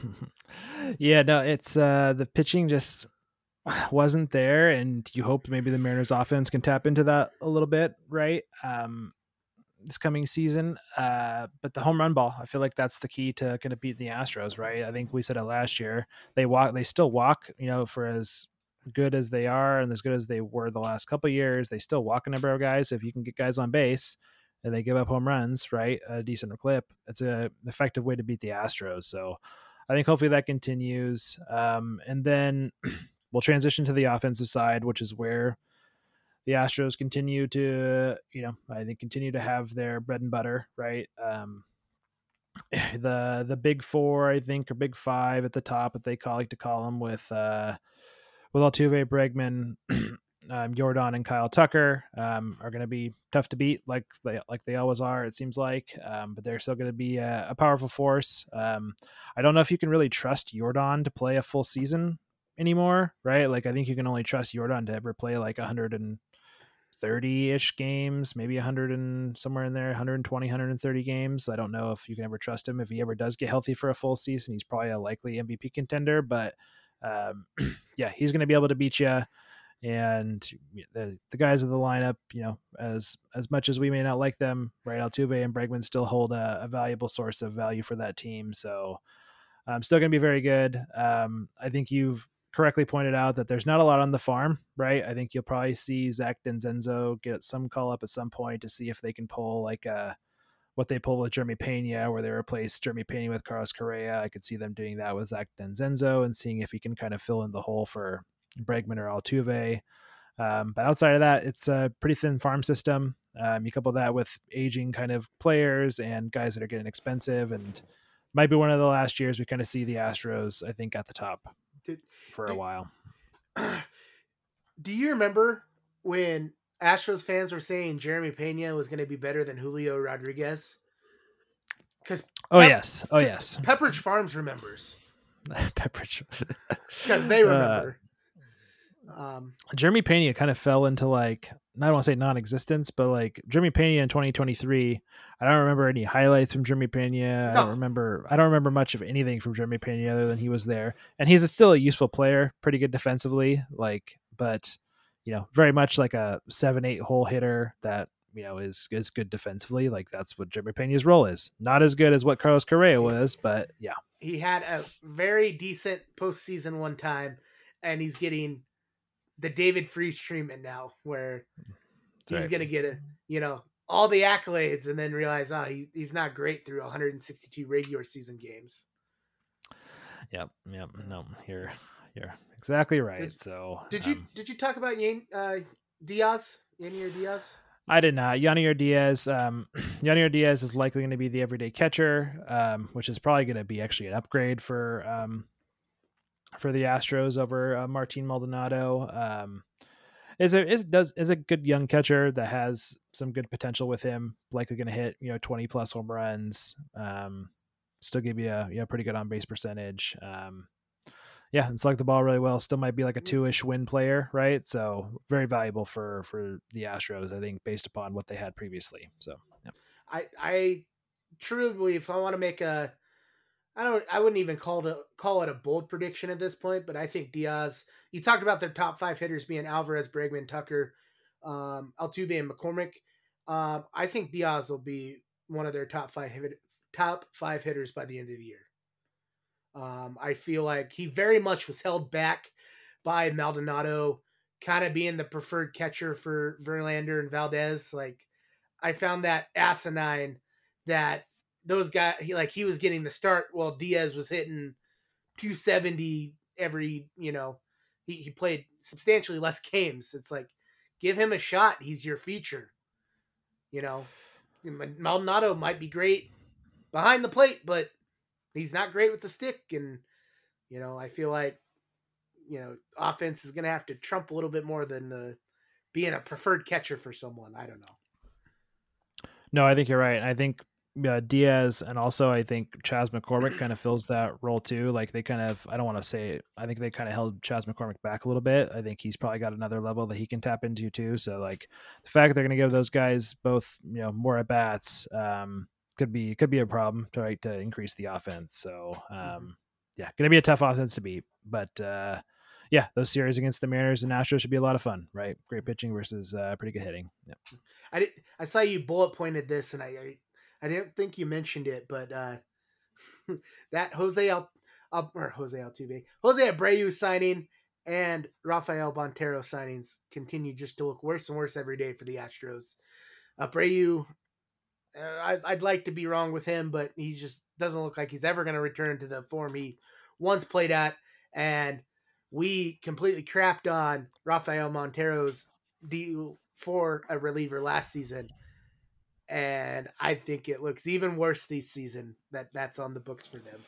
yeah, no, it's uh the pitching just wasn't there and you hope maybe the Mariners offense can tap into that a little bit, right? Um this coming season. Uh but the home run ball, I feel like that's the key to kind of beat the Astros, right? I think we said it last year. They walk they still walk, you know, for as good as they are and as good as they were the last couple years, they still walk a number of guys. If you can get guys on base and they give up home runs, right, a decent clip, it's a effective way to beat the Astros. So I think hopefully that continues. Um, and then we'll transition to the offensive side, which is where the Astros continue to, you know, I think continue to have their bread and butter, right? Um, the the big four, I think, or big five at the top, that they call, like to call them, with uh, with Altuve, Bregman, um, Jordan, and Kyle Tucker, um, are going to be tough to beat, like they like they always are. It seems like, um, but they're still going to be a, a, powerful force. Um, I don't know if you can really trust Jordan to play a full season anymore, right? Like I think you can only trust Jordan to ever play like 100 and 30-ish games maybe 100 and somewhere in there 120 130 games. I don't know if you can ever trust him. If he ever does get healthy for a full season he's probably a likely mvp contender but um, yeah he's going to be able to beat you and the, the guys of the lineup you know as as much as we may not like them right altuve and bregman still hold a, a valuable source of value for that team. So i'm still going to be very good. Um, i think you've correctly pointed out that there's not a lot on the farm, right? I think you'll probably see Zach Dezenzo get some call up at some point to see if they can pull like a what they pulled with Jeremy Pena, where they replaced Jeremy Pena with Carlos Correa. I could see them doing that with Zach Dezenzo and seeing if he can kind of fill in the hole for Bregman or Altuve. Um, but outside of that, it's a pretty thin farm system. Um, you couple that with aging kind of players and guys that are getting expensive, and might be one of the last years we kind of see the Astros, I think, at the top did, for a did, while. Do you remember when Astros fans were saying Jeremy Pena was going to be better than Julio Rodriguez. Because oh Pep- yes, oh yes, Pepperidge Farms remembers. Pepperidge, because they uh, remember. Uh, um, Jeremy Pena kind of fell into like I don't want to say non-existence, but like Jeremy Pena in 2023, I don't remember any highlights from Jeremy Pena. I don't remember. I don't remember much of anything from Jeremy Pena other than he was there, and he's a, still a useful player, pretty good defensively. Like, but you know, very much like a seven, eight hole hitter that you know is is good defensively. Like that's what Jeremy Pena's role is. Not as good as what Carlos Correa was, but yeah, he had a very decent postseason one time, and he's getting the David Freese treatment now, where he's right. gonna get a you know all the accolades and then realize oh he, he's not great through 162 regular season games. Yep, yep. No, you're you're exactly right. Did, so did you um, did you talk about Yan, uh, Diaz, Yainer Diaz? I did not. Yainer Diaz. Um, Diaz is likely going to be the everyday catcher, um, which is probably going to be actually an upgrade for um, for the Astros over uh, Martin Maldonado. Um, is a is does is a good young catcher that has some good potential with him. Likely going to hit you know twenty plus home runs. Um, still give you a you know, pretty good on base percentage. Um, yeah, and select the ball really well. Still might be like a two ish win player, right? So very valuable for for the Astros, I think, based upon what they had previously. So yeah. I I truly believe if I want to make a I don't. I wouldn't even call it call it a bold prediction at this point, but I think Diaz. You talked about their top five hitters being Alvarez, Bregman, Tucker, um, Altuve, and McCormick. Um, I think Diaz will be one of their top five top five hitters by the end of the year. Um, I feel like he very much was held back by Maldonado, kind of being the preferred catcher for Verlander and Valdez. Like I found that asinine that those guys he like he was getting the start while Diaz was hitting 270 every, you know, he, he played substantially less games. It's like give him a shot. He's your feature. You know, Maldonado might be great behind the plate, but he's not great with the stick. And, you know, I feel like, you know, offense is going to have to trump a little bit more than the being a preferred catcher for someone. I don't know. No, I think you're right. I think uh, Diaz and also I think Chas McCormick kind of fills that role too. Like they kind of, I don't want to say, I think they kind of held Chas McCormick back a little bit. I think he's probably got another level that he can tap into too. So like the fact they're going to give those guys both, you know, more at bats um, could be could be a problem to right to increase the offense. So mm-hmm. um, yeah, going to be a tough offense to beat, but. uh yeah, those series against the Mariners and Astros should be a lot of fun, right? Great pitching versus uh, pretty good hitting. Yep. I did, I saw you bullet pointed this, and I, I I didn't think you mentioned it, but uh, that Jose Al, or Jose Altuve, Jose Abreu signing and Rafael Montero signings continue just to look worse and worse every day for the Astros. Abreu, uh, I, I'd like to be wrong with him, but he just doesn't look like he's ever going to return to the form he once played at. And we completely crapped on Rafael Montero's deal for a reliever last season and I think it looks even worse this season that that's on the books for them.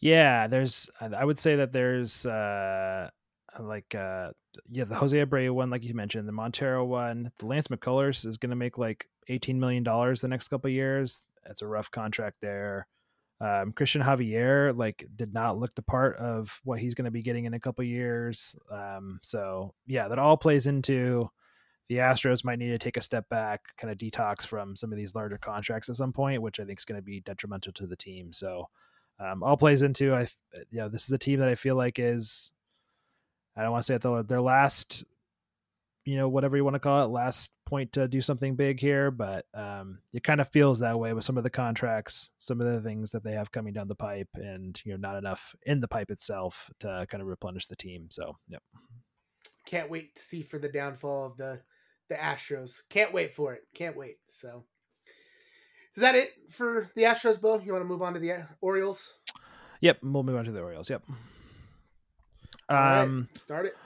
Yeah, there's I would say that there's uh like uh yeah, the Jose Abreu one like you mentioned, the Montero one, the Lance McCullers is going to make like 18 million dollars the next couple years. That's a rough contract there. Um, Cristian Javier like did not look the part of what he's going to be getting in a couple years. Um, so yeah, that all plays into the Astros might need to take a step back, kind of detox from some of these larger contracts at some point, which I think is going to be detrimental to the team. So, um, all plays into I, you know, this is a team that I feel like is, I don't want to say at the, their last, you know, whatever you want to call it, last point to do something big here, but um, it kind of feels that way with some of the contracts, some of the things that they have coming down the pipe, and you know, not enough in the pipe itself to kind of replenish the team. So, yep. Can't wait to see for the downfall of the the Astros. Can't wait for it. Can't wait. So, is that it for the Astros, Bill? You want to move on to the uh, Orioles? Yep, we'll move on to the Orioles. Yep. All um, right, start it.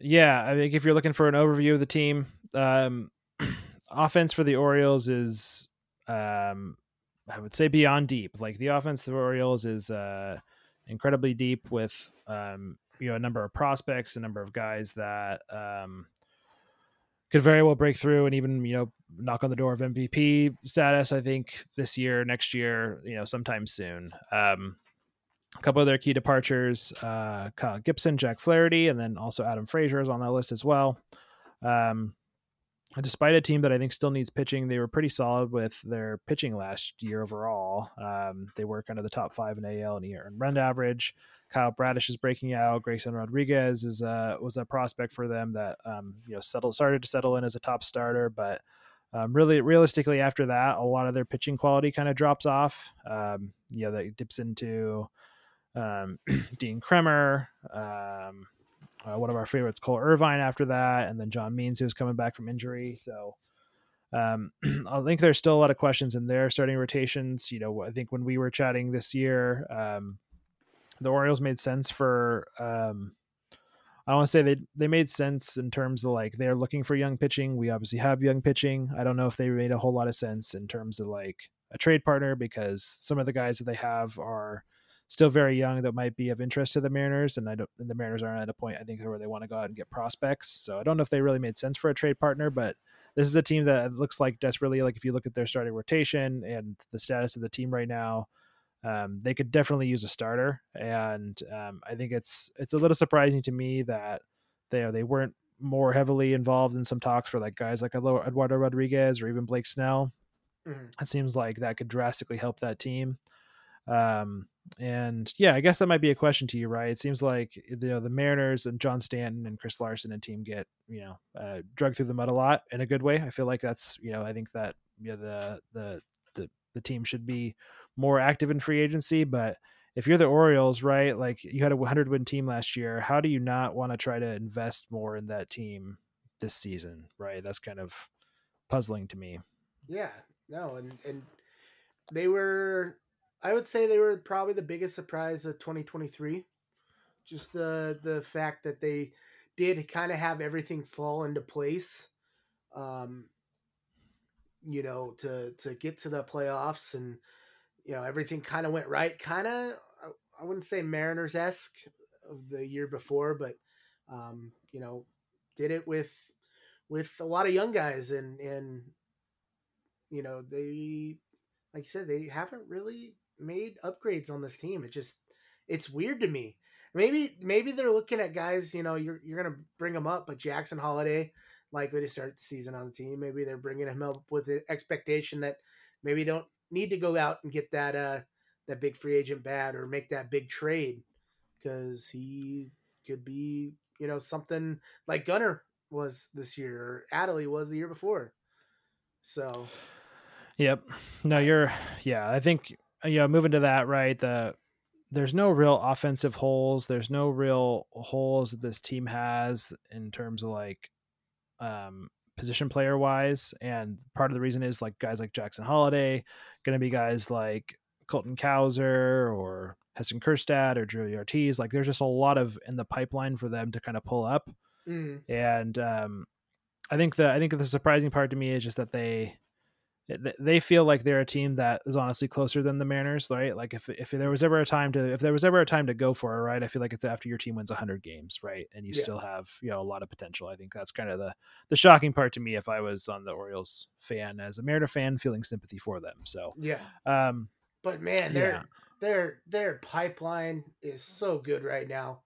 Yeah, I think if you're looking for an overview of the team, um, offense for the Orioles is, um, I would say beyond deep. Like the offense of the Orioles is uh, incredibly deep with, um, you know, a number of prospects, a number of guys that um, could very well break through and even you know knock on the door of MVP status. I think this year, next year, you know, sometime soon. Um, a couple of their key departures: uh, Kyle Gibson, Jack Flaherty, and then also Adam Frazier is on that list as well. Um, despite a team that I think still needs pitching, they were pretty solid with their pitching last year overall. Um, they were kind of the top five in AL and year and run average. Kyle Bradish is breaking out. Grayson Rodriguez is uh, was a prospect for them that um, you know settled started to settle in as a top starter, but um, really realistically after that, a lot of their pitching quality kind of drops off. Um, you know, that dips into um, Dean Kremer, um, uh, one of our favorites, Cole Irvine after that, and then John Means, who's coming back from injury. So um, I think there's still a lot of questions in their starting rotations. You know, I think when we were chatting this year, um, the Orioles made sense for. Um, I want to say they they made sense in terms of like they're looking for young pitching. We obviously have young pitching. I don't know if they made a whole lot of sense in terms of like a trade partner because some of the guys that they have are still very young that might be of interest to the Mariners, and I don't. And the Mariners aren't at a point I think where they want to go out and get prospects. So I don't know if they really made sense for a trade partner, but this is a team that looks like desperately like if you look at their starting rotation and the status of the team right now. Um, they could definitely use a starter, and um, I think it's it's a little surprising to me that they they weren't more heavily involved in some talks for like guys like Eduardo Rodriguez or even Blake Snell. Mm-hmm. It seems like that could drastically help that team. Um, and yeah, I guess that might be a question to you, right? It seems like you know the Mariners and John Stanton and Chris Larson and team get you know uh, drug through the mud a lot in a good way. I feel like that's you know I think that you know, the the the the team should be more active in free agency, but if you're the Orioles, right, like you had a 100 win team last year, how do you not want to try to invest more in that team this season, right? That's kind of puzzling to me. Yeah, no, and and they were I would say they were probably the biggest surprise of 2023. Just the the fact that they did kind of have everything fall into place. Um, you know, to to get to the playoffs and you know everything kind of went right. Kind of, I wouldn't say Mariners esque of the year before, but um, you know, did it with with a lot of young guys and and you know they like you said they haven't really made upgrades on this team. It just it's weird to me. Maybe maybe they're looking at guys. You know, you're you're gonna bring them up, but Jackson Holliday likely to start the season on the team. Maybe they're bringing him up with the expectation that maybe don't need to go out and get that uh that big free agent bat or make that big trade because he could be you know something like Gunner was this year or Adley was the year before. So, yep. No, you're yeah. I think you know, moving to that, right? The there's no real offensive holes. There's no real holes that this team has in terms of like um, position player wise. And part of the reason is like guys like Jackson Holliday, going to be guys like Colton Cowser or Heston Kjerstad or Drew Ortiz. Like there's just a lot of in the pipeline for them to kind of pull up. Mm. And um, I think the I think the surprising part to me is just that they they feel like they're a team that is honestly closer than the Mariners, right? Like if if there was ever a time to if there was ever a time to go for it, right? I feel like it's after your team wins 100 games, right? And you yeah. still have, you know, a lot of potential. I think that's kind of the the shocking part to me if I was on the Orioles fan as a Mariner fan feeling sympathy for them. So, yeah. Um but man, their yeah. their their pipeline is so good right now.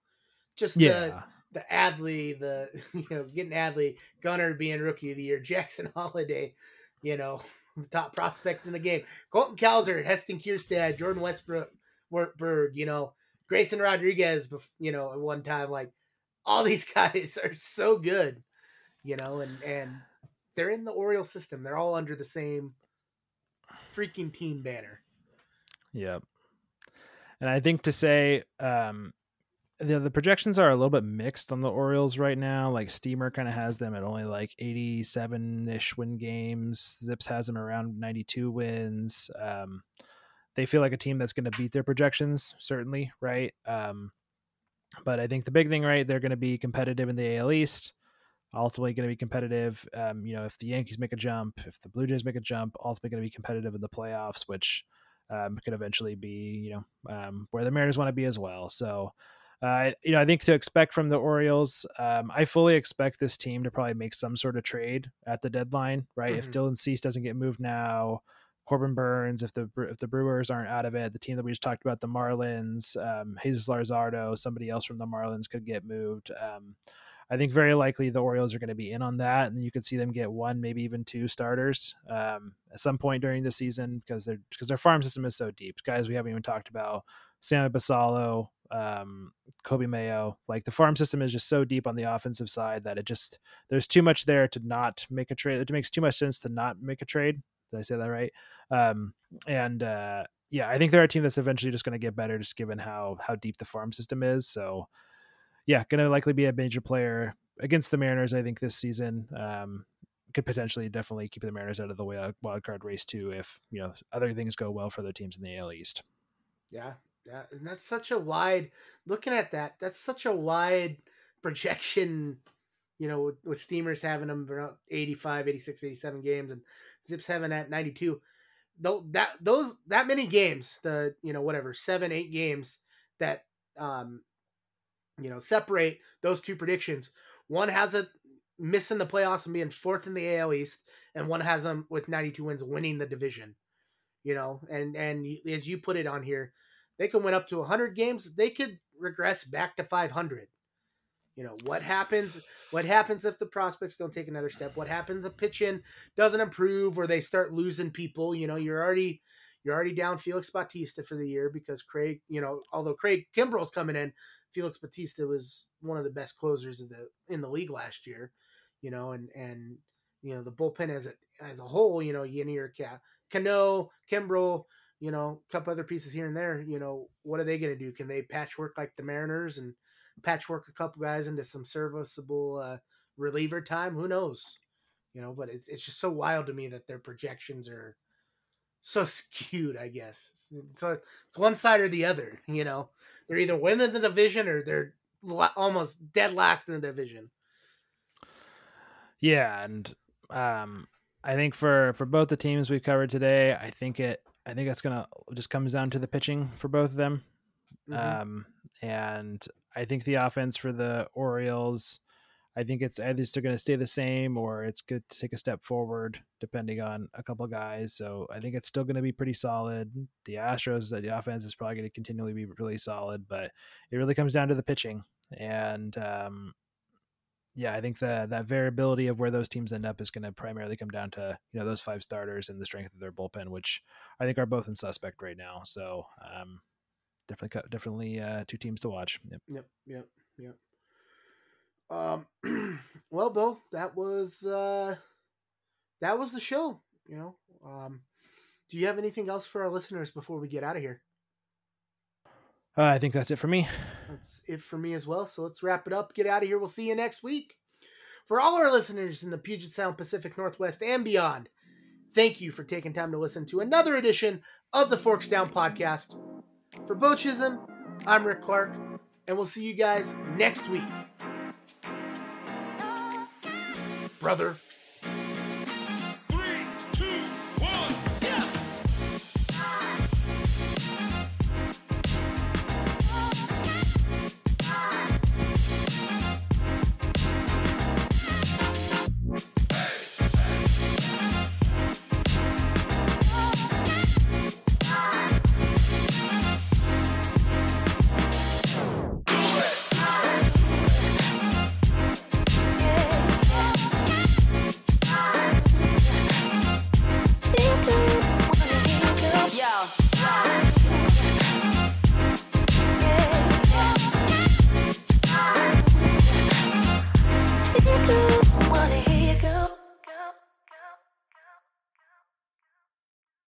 Just yeah. the the Adley, the you know, getting Adley, Gunner being rookie of the year, Jackson Holliday, you know, top prospect in the game. Colton Cowser, Heston Kjerstad, Jordan Westburg, you know, Grayson Rodriguez, you know, at one time, like all these guys are so good, you know, and and they're in the Oriole system. They're all under the same freaking team banner. Yep. And I think to say, um, the the projections are a little bit mixed on the Orioles right now. Like Steamer kind of has them at only like 87 ish win games. ZiPS has them around 92 wins. Um, they feel like a team that's going to beat their projections, certainly, right? Um, but I think the big thing, right, they're going to be competitive in the AL East. Ultimately, going to be competitive. Um, you know, if the Yankees make a jump, if the Blue Jays make a jump, ultimately going to be competitive in the playoffs, which um, could eventually be, you know, um, where the Mariners want to be as well. So uh, you know, I think to expect from the Orioles, um, I fully expect this team to probably make some sort of trade at the deadline, right? Mm-hmm. If Dylan Cease doesn't get moved now, Corbin Burnes, if the if the Brewers aren't out of it, the team that we just talked about, the Marlins, um, Jesus Luzardo, somebody else from the Marlins could get moved. Um, I think very likely the Orioles are going to be in on that, and you could see them get one, maybe even two starters um, at some point during the season because their because their farm system is so deep. Guys, we haven't even talked about Sammy Basallo, um, Coby Mayo. Like the farm system is just so deep on the offensive side that it just there's too much there to not make a trade. It makes too much sense to not make a trade. Did I say that right? Um, and uh, yeah, I think they're a team that's eventually just going to get better, just given how how deep the farm system is. So yeah, going to likely be a major player against the Mariners. I think this season um, could potentially definitely keep the Mariners out of the wild card race too, if you know other things go well for other teams in the AL East. Yeah, yeah, and that's such a wide. Looking at that, that's such a wide projection. You know, with, with Steamers having them around 85, 86, 87 games, and ZiPS having at 92. Though that those that many games, the you know whatever seven eight games that um you know, separate those two predictions. One has a missing the playoffs and being fourth in the AL East, and one has them with 92 wins winning the division. You know, and and as you put it on here, they can win up to 100 games. They could regress back to 500. You know what happens? What happens if the prospects don't take another step? What happens if pitching doesn't improve or they start losing people? You know, you're already you're already down Felix Bautista for the year because Craig, you know, although Craig Kimbrel's coming in, Felix Bautista was one of the best closers in the in the league last year, you know, and and you know the bullpen as a as a whole, you know, Yennier, Cano, Kimbrel, you know, a couple other pieces here and there, you know, what are they going to do? Can they patchwork like the Mariners and patchwork a couple guys into some serviceable uh, reliever time? Who knows? You know, but it's it's just so wild to me that their projections are so skewed. I guess so. It's one side or the other. You know, they're either winning the division or they're almost dead last in the division. Yeah, and um, I think for for both the teams we've covered today, I think it I think it's gonna just comes down to the pitching for both of them. Mm-hmm. Um, and I think the offense for the Orioles I think it's either still going to stay the same or it's good to take a step forward depending on a couple guys. So I think it's still going to be pretty solid. The Astros, the offense is probably going to continually be really solid, but it really comes down to the pitching. And um, yeah, I think that that variability of where those teams end up is going to primarily come down to you know those five starters and the strength of their bullpen, which I think are both in suspect right now. So um, definitely, definitely uh, two teams to watch. Yep, yep, yep, yep. Um, well, Bill, that was uh, that was the show. You know, um, do you have anything else for our listeners before we get out of here? Uh, I think that's it for me. That's it for me as well. So let's wrap it up. Get out of here. We'll see you next week. For all our listeners in the Puget Sound, Pacific Northwest, and beyond, thank you for taking time to listen to another edition of the Forks Down podcast. For Beau Chisholm, I'm Rick Clark, and we'll see you guys next week. brother.